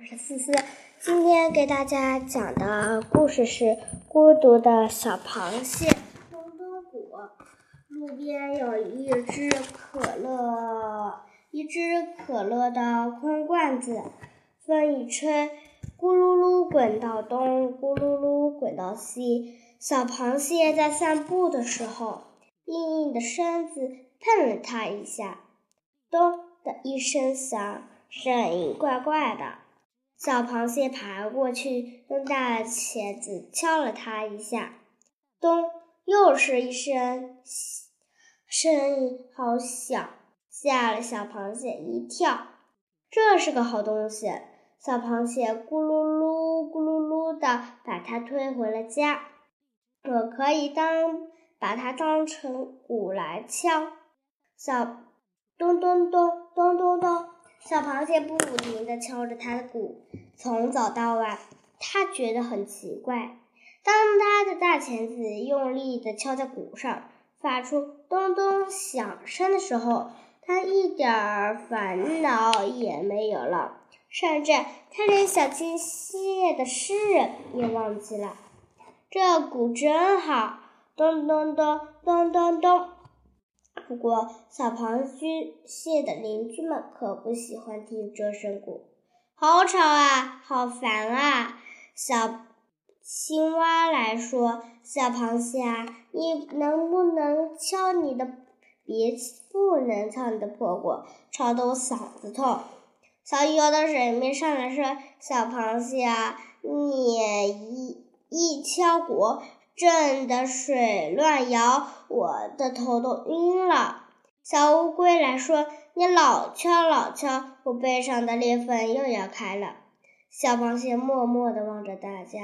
我是思思，今天给大家讲的故事是《孤独的小螃蟹》。东东谷路边有一只可乐，一只可乐的空罐子，风一吹，咕噜噜滚到东，咕噜噜滚到西。小螃蟹在散步的时候，硬硬的身子碰了它一下，咚的一声响，声音怪怪的。小螃蟹爬过去，用大钳子敲了它一下，咚，又是一声，声音好小，吓了小螃蟹一跳。这是个好东西，小螃蟹咕噜噜咕噜噜的把它推回了家。我可以当把它当成鼓来敲，小咚咚咚咚咚咚。小螃蟹不停地敲着它的鼓，从早到晚，它觉得很奇怪。当它的大钳子用力地敲在鼓上，发出咚咚响声的时候，它一点儿烦恼也没有了，甚至它连小青蟹的诗人也忘记了。这鼓真好，咚咚咚咚咚咚。不过，小螃蟹的邻居们可不喜欢听这声鼓，好吵啊，好烦啊！小青蛙来说：“小螃蟹啊，你能不能敲你的，别不能敲你的破鼓，吵得我嗓子痛。”小鱼游到水面上来说：“小螃蟹啊，你一一敲鼓。”震得水乱摇，我的头都晕了。小乌龟来说：“你老敲老敲，我背上的裂缝又要开了。”小螃蟹默默地望着大家，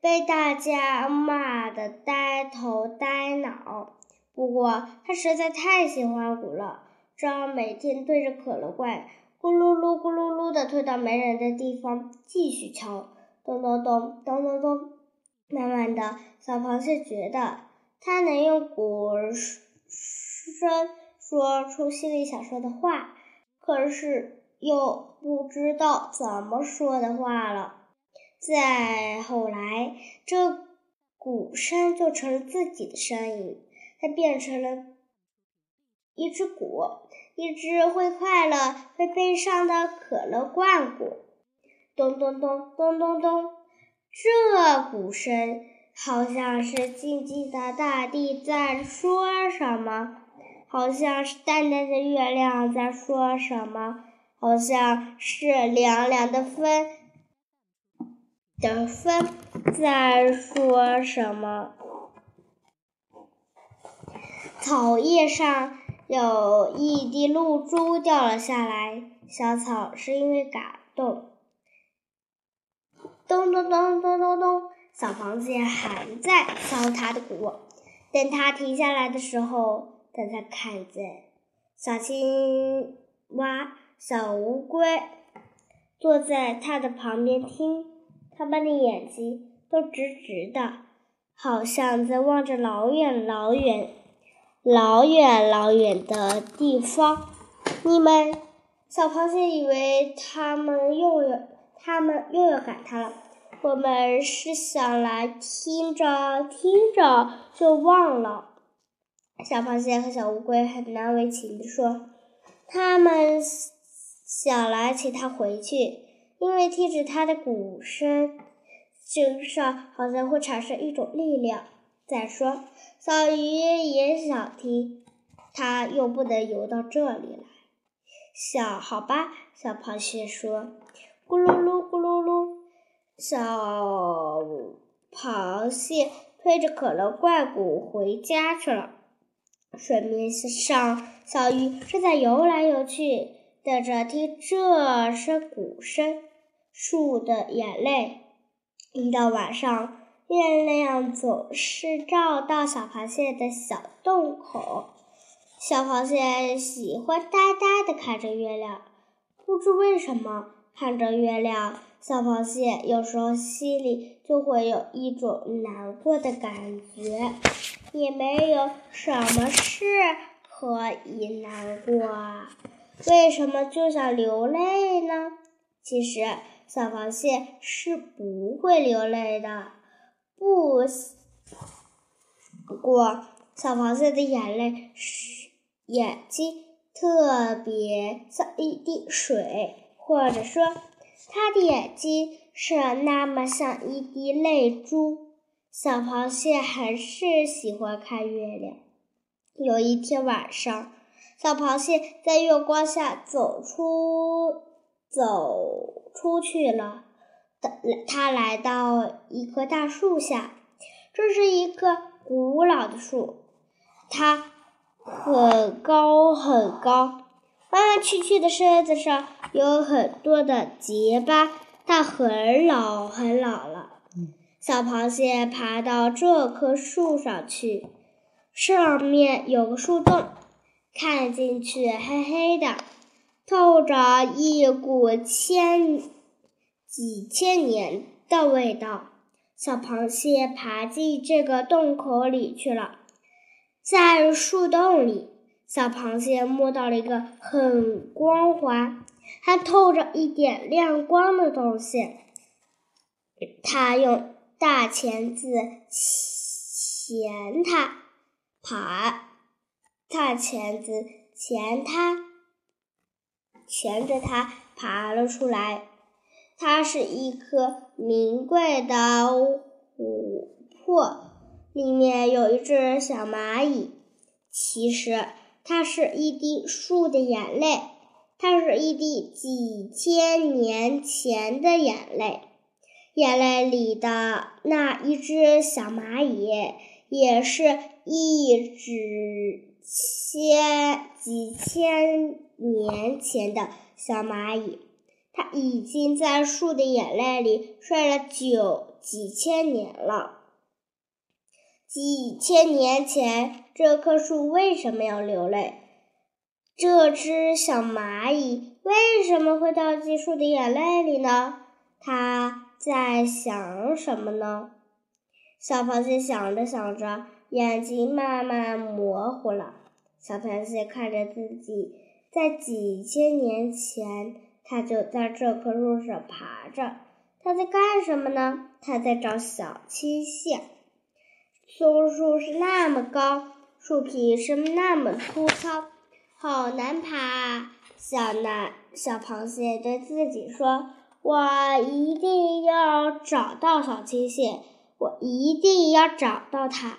被大家骂得呆头呆脑。不过他实在太喜欢鼓了，只好每天对着可乐罐，咕噜噜咕噜噜地推到没人的地方，继续敲，咚咚咚咚咚咚。慢慢的，小螃蟹觉得它能用鼓声说出心里想说的话，可是又不知道怎么说的话了。再后来，这鼓声就成了自己的声音，它变成了一只鼓，一只会快乐、会悲伤的可乐罐鼓，咚咚咚咚咚咚。这鼓声好像是静静的大地在说什么，好像是淡淡的月亮在说什么，好像是凉凉的风的风在说什么。草叶上有一滴露珠掉了下来，小草是因为感动。咚咚咚咚咚咚，小螃蟹还在敲它的鼓。等它停下来的时候，等它看见小青蛙、小乌龟坐在它的旁边听。它们的眼睛都直直的，好像在望着老远老远、老远老远的地方。你们，小螃蟹以为它们又有。他们又要赶他了。我们是想来听着听着就忘了。小螃蟹和小乌龟很难为情地说：“他们想来请他回去，因为听着他的鼓声，身上好像会产生一种力量。再说，小鱼也想听，它又不能游到这里来。”小好吧，小螃蟹说。咕噜噜，咕噜噜，小螃蟹推着可乐罐鼓回家去了。水面上，小鱼正在游来游去，等着听这声鼓声。树的眼泪，一到晚上，月亮总是照到小螃蟹的小洞口。小螃蟹喜欢呆呆地看着月亮，不知为什么。看着月亮，小螃蟹有时候心里就会有一种难过的感觉，也没有什么事可以难过啊，为什么就想流泪呢？其实，小螃蟹是不会流泪的。不，不过小螃蟹的眼泪是眼睛特别像一滴水，或者说，他的眼睛是那么像一滴泪珠。小螃蟹还是喜欢看月亮。有一天晚上，小螃蟹在月光下走出走出去了。它来到一棵大树下，这是一棵古老的树，它很高很高，弯弯曲曲的身子上有很多的结疤，它很老很老了。小螃蟹爬到这棵树上去，上面有个树洞，看进去黑黑的，透着一股千几千年的味道。小螃蟹爬进这个洞口里去了，在树洞里，小螃蟹摸到了一个很光滑、还透着一点亮光的东西，它用。大钳子钳它，爬，大钳子钳它，钳着它爬了出来。它是一颗名贵的琥珀，里面有一只小蚂蚁。其实，它是一滴树的眼泪，它是一滴几千年前的眼泪。眼泪里的那一只小蚂蚁，也是一只千几千年前的小蚂蚁。它已经在树的眼泪里睡了九几千年了。几千年前，这棵树为什么要流泪？这只小蚂蚁为什么会掉进树的眼泪里呢？它。在想什么呢？小螃蟹想着想着，眼睛慢慢模糊了。小螃蟹看着自己，在几千年前，它就在这棵树上爬着。它在干什么呢？它在找小青蟹。松树是那么高，树皮是那么粗糙，好难爬啊。小男小螃蟹对自己说。我一定要找到小青蟹，我一定要找到它。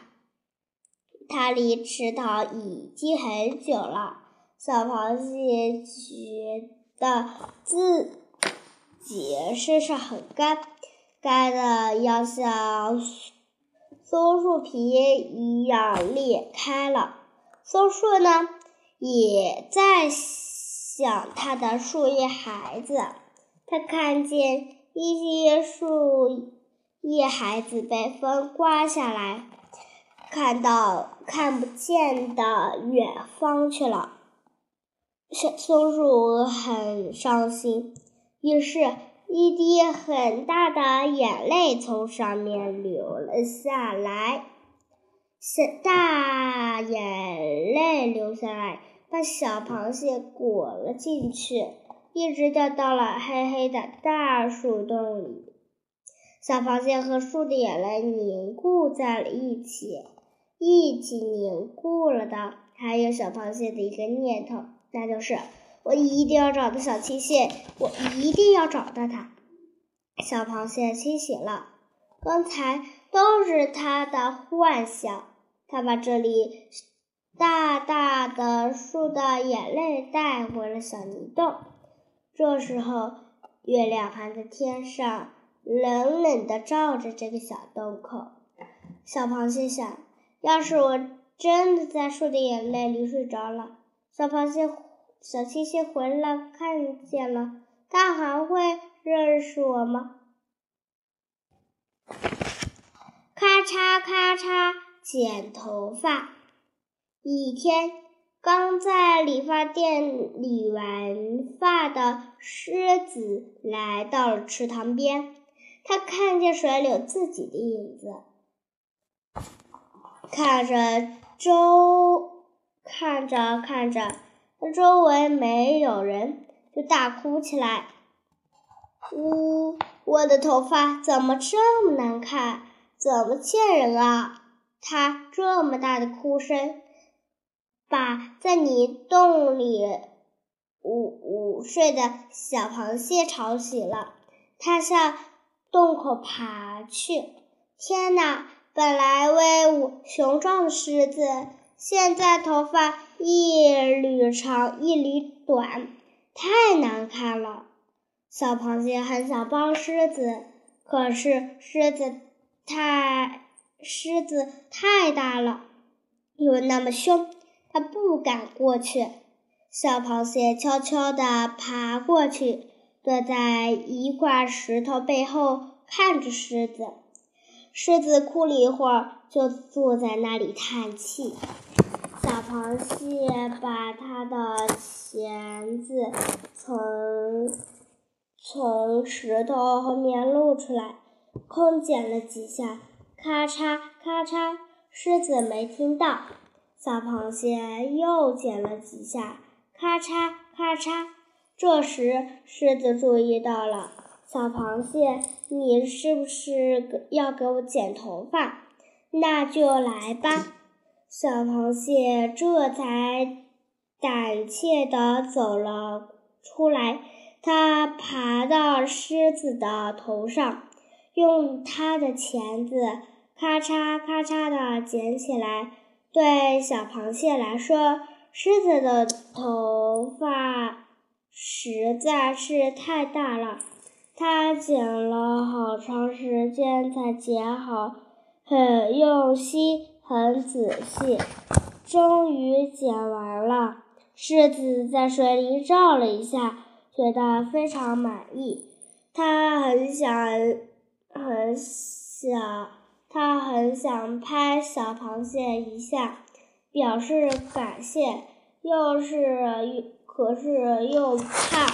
它离池塘已经很久了，小螃蟹觉得自己身上很干，干的要像松树皮一样裂开了。松树呢，也在想它的树叶孩子。它看见一些树叶孩子被风刮下来，看到看不见的远方去了。小松鼠很伤心，于是，一滴很大的眼泪从上面流了下来。小大眼泪流下来，把小螃蟹裹了进去。一直掉到了黑黑的大树洞里，小螃蟹和树的眼泪凝固在了一起，一起凝固了的还有小螃蟹的一个念头，那就是我一定要找到小青蟹，我一定要找到它。小螃蟹清醒了，刚才都是它的幻想，它把这里大大的树的眼泪带回了小泥洞。这时候，月亮还在天上冷冷的照着这个小洞口。小螃蟹想：要是我真的在树的眼泪里睡着了，小螃蟹、小青蟹回来看见了，它还会认识我吗？咔嚓咔嚓，剪头发。一天。刚在理发店理完发的狮子来到了池塘边，他看见水里有自己的影子，看着周看着看着，周围没有人，就大哭起来，呜我的头发怎么这么难看？怎么见人啊？”他这么大的哭声，把在泥洞里午午睡的小螃蟹吵醒了。他向洞口爬去。天哪！本来威武雄壮的狮子，现在头发一缕长一缕短，太难看了。小螃蟹很想帮狮子，可是狮子太狮子太大了，又那么凶，它不敢过去。小螃蟹悄悄地爬过去，躲在一块石头背后，看着狮子。狮子哭了一会儿，就坐在那里叹气。螃蟹把它的钳子从从石头后面露出来，空剪了几下，咔嚓咔嚓，狮子没听到。小螃蟹又剪了几下，咔嚓咔嚓，这时狮子注意到了。小螃蟹，你是不是要给我剪头发？那就来吧。小螃蟹这才胆怯地走了出来。它爬到狮子的头上，用它的钳子咔嚓咔嚓地剪起来。对小螃蟹来说，狮子的头发实在是太大了。他剪了好长时间才剪好，很用心，很仔细，终于剪完了。狮子在水里照了一下，觉得非常满意。他很想，很想，他很想拍小螃蟹一下，表示感谢，又是，可是又怕。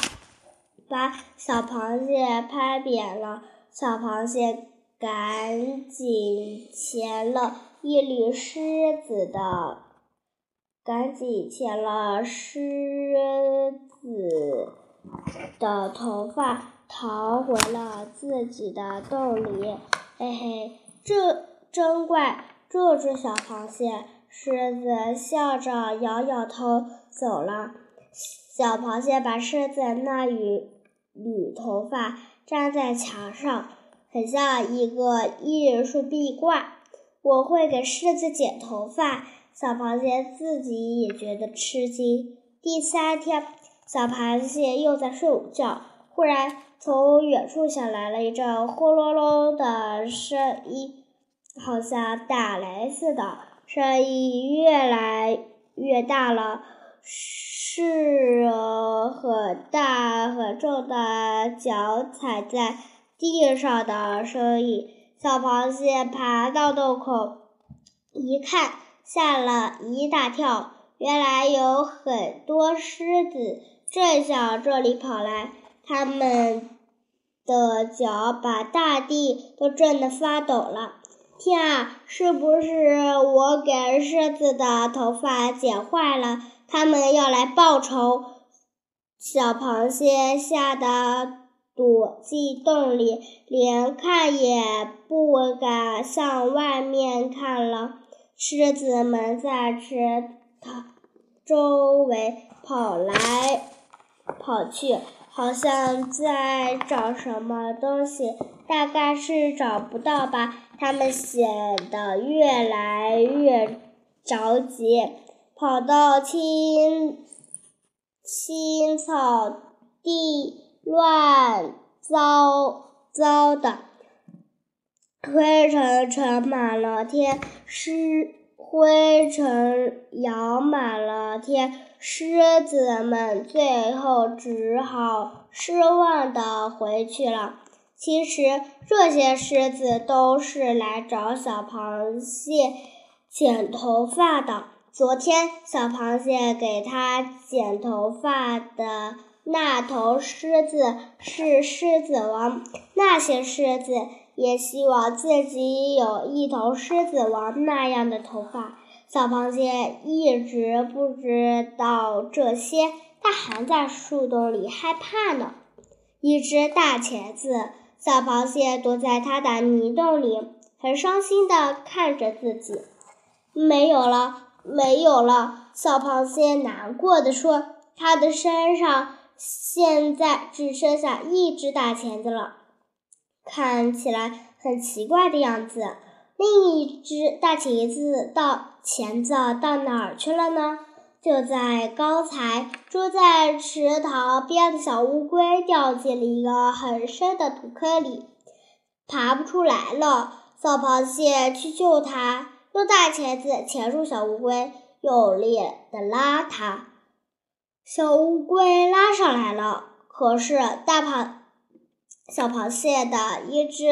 把小螃蟹拍扁了，小螃蟹赶紧钳了一缕狮子的，赶紧剪了狮子的头发，逃回了自己的洞里。嘿嘿，这真怪！这只小螃蟹，狮子笑着摇摇头走了。小螃蟹把狮子那缕。缕头发粘在墙上，很像一个艺术壁挂。我会给狮子剪头发。小螃蟹自己也觉得吃惊。第三天，小螃蟹又在睡午觉，忽然从远处响来了一阵呼隆隆的声音，好像打雷似的。声音越来越大了。是很大很重的脚踩在地上的声音。小螃蟹爬到洞口，一看，吓了一大跳。原来有很多狮子正向这里跑来，它们的脚把大地都震得发抖了。天啊，是不是我给狮子的头发剪坏了？他们要来报仇，小螃蟹吓得躲进洞里，连看也不敢向外面看了。狮子们在池塘周围跑来跑去，好像在找什么东西，大概是找不到吧。它们显得越来越着急。跑到青青草地，乱糟糟的，灰尘盛满了天，狮灰尘扬满了天，狮子们最后只好失望的回去了。其实这些狮子都是来找小螃蟹剪头发的。昨天，小螃蟹给它剪头发的那头狮子是狮子王，那些狮子也希望自己有一头狮子王那样的头发。小螃蟹一直不知道这些，它还在树洞里害怕呢。一只大钳子小螃蟹躲在它的泥洞里，很伤心的看着自己。没有了，没有了！小螃蟹难过的说：“它的身上现在只剩下一只大钳子了，看起来很奇怪的样子。另一只大钳子到钳子到哪儿去了呢？”就在刚才，住在池塘边的小乌龟掉进了一个很深的土坑里，爬不出来了。小螃蟹去救它，用大钳子钳住小乌龟，用力的拉它。小乌龟拉上来了，可是大螃小螃蟹的一只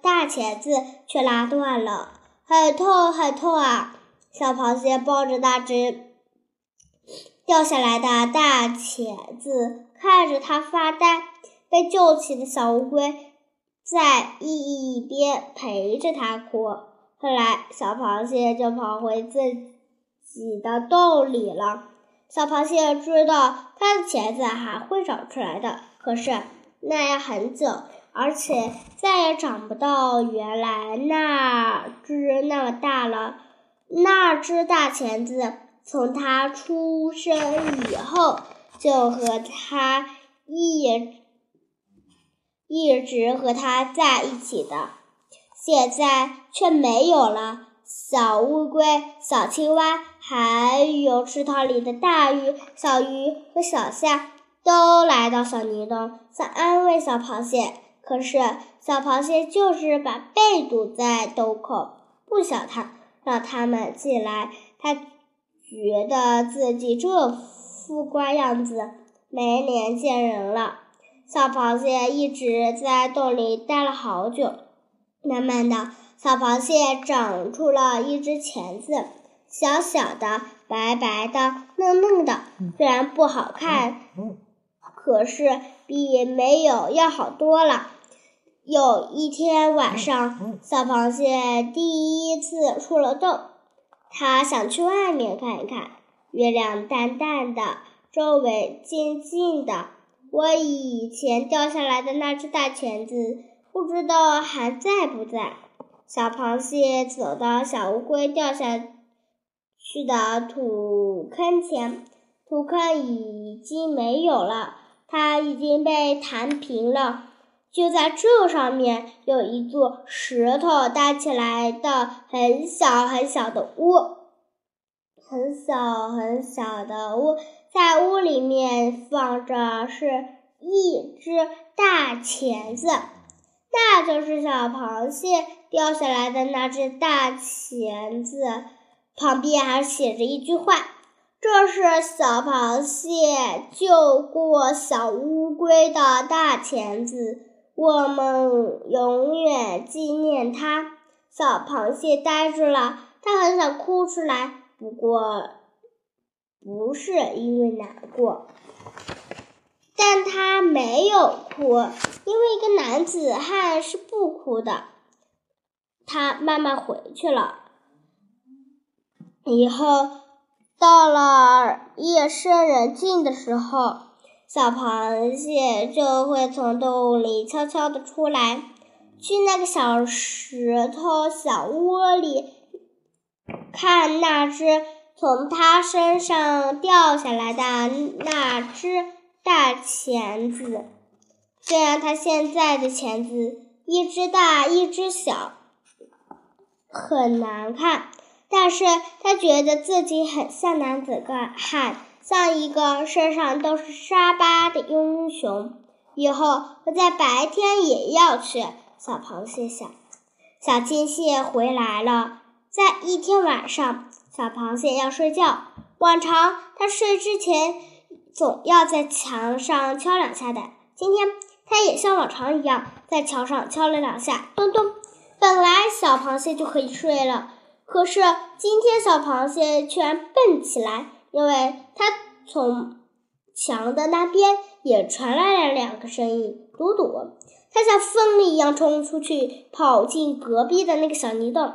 大钳子却拉断了，很痛很痛啊！小螃蟹抱着那只。掉下来的大钳子看着它发呆，被救起的小乌龟在一边陪着它哭。后来，小螃蟹就跑回自己的洞里了。小螃蟹知道它的钳子还会长出来的，可是那样很久，而且再也长不到原来那只那么大了。那只大钳子。从它出生以后，就和他一一直和他在一起的，现在却没有了。小乌龟、小青蛙，还有池塘里的大鱼、小鱼和小虾，都来到小泥洞，想安慰小螃蟹。可是小螃蟹就是把背堵在洞口，不想它让它们进来。它。觉得自己这副乖样子没脸见人了。小螃蟹一直在洞里待了好久，慢慢的，小螃蟹长出了一只钳子，小小的、白白的、嫩嫩的，虽然不好看，可是比没有要好多了。有一天晚上，小螃蟹第一次出了洞。它想去外面看一看，月亮淡淡的，周围静静的。我以前掉下来的那只大钳子，不知道还在不在。小螃蟹走到小乌龟掉下去的土坑前，土坑已经没有了，它已经被弹平了。就在这上面有一座石头搭起来的很小很小的屋，很小很小的屋，在屋里面放着是一只大钳子，那就是小螃蟹掉下来的那只大钳子。旁边还写着一句话：“这是小螃蟹救过小乌龟的大钳子。”我们永远纪念它。小螃蟹呆住了，它很想哭出来，不过不是因为难过。但它没有哭，因为一个男子汉是不哭的。他慢慢回去了。以后到了夜深人静的时候。小螃蟹就会从洞里悄悄地出来，去那个小石头小窝里看那只从它身上掉下来的那只大钳子。虽然它现在的钳子一只大一只小，很难看，但是它觉得自己很像男子汉。像一个身上都是沙巴的英雄，以后我在白天也要去。小螃蟹想，小青蟹回来了。在一天晚上，小螃蟹要睡觉。往常它睡之前总要在墙上敲两下的。今天它也像往常一样，在墙上敲了两下，咚咚。本来小螃蟹就可以睡了，可是今天小螃蟹却然蹦起来。因为它从墙的那边也传来了两个声音，嘟嘟。它像风一样冲出去，跑进隔壁的那个小泥洞。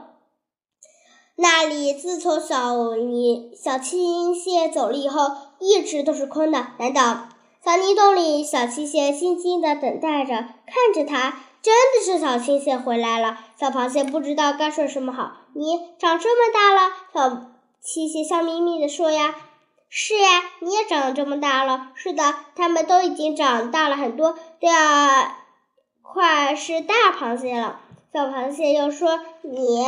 那里自从小泥小青蟹走了以后，一直都是空的。难道小泥洞里小青蟹静静的等待着，看着它真的是小青蟹回来了。小螃蟹不知道该说什么好。你长这么大了，小青蟹笑眯眯地说呀：“是呀，你也长这么大了。是的，他们都已经长大了很多，都要快是大螃蟹了。”小螃蟹又说：“你，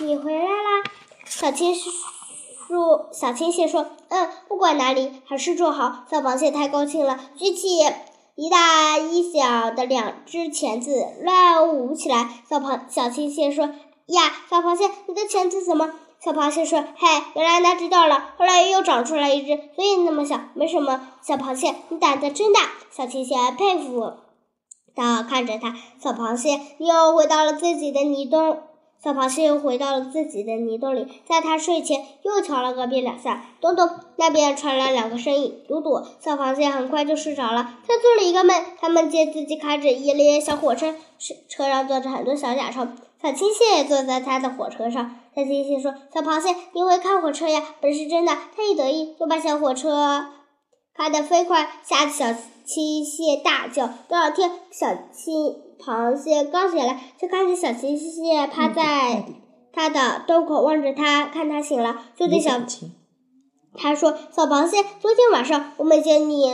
你回来啦！”小青树小青蟹说：“嗯，不管哪里，还是住好。”小螃蟹太高兴了，举起一大一小的两只钳子乱舞起来。小螃小青蟹说：“呀，小螃蟹，你的钳子怎么？”小螃蟹说：“嘿，原来那只掉了，后来又长出来一只，所以那么小，没什么。”小螃蟹，你胆子真大！小青蟹佩服的看着它。小螃蟹又回到了自己的泥洞。小螃蟹又回到了自己的泥洞里，在它睡前又敲了个遍两下。咚咚，那边传来两个声音。嘟嘟，小螃蟹很快就睡着了。它做了一个梦，它梦见自己开着一列小火车，车上坐着很多小甲虫。小青蟹也坐在它的火车上。小青蟹说：“小螃蟹，你会开火车呀？本是真的。”它一得意，就把小火车开得飞快，吓得小青蟹大叫。第二天，小青。螃蟹刚醒来，就看见小青蟹趴在它的洞口望着它，看它醒了，就对小他说：“小螃蟹，昨天晚上我梦见你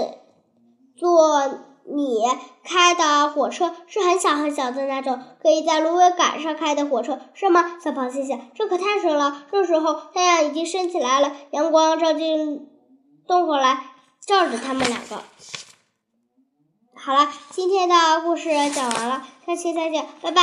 坐你开的火车，是很小很小的那种，可以在芦苇杆上开的火车，是吗？”小螃蟹想：“这可太神了！”这时候太阳已经升起来了，阳光照进洞口来，照着他们两个。好了，今天的故事讲完了，下期再见，拜拜。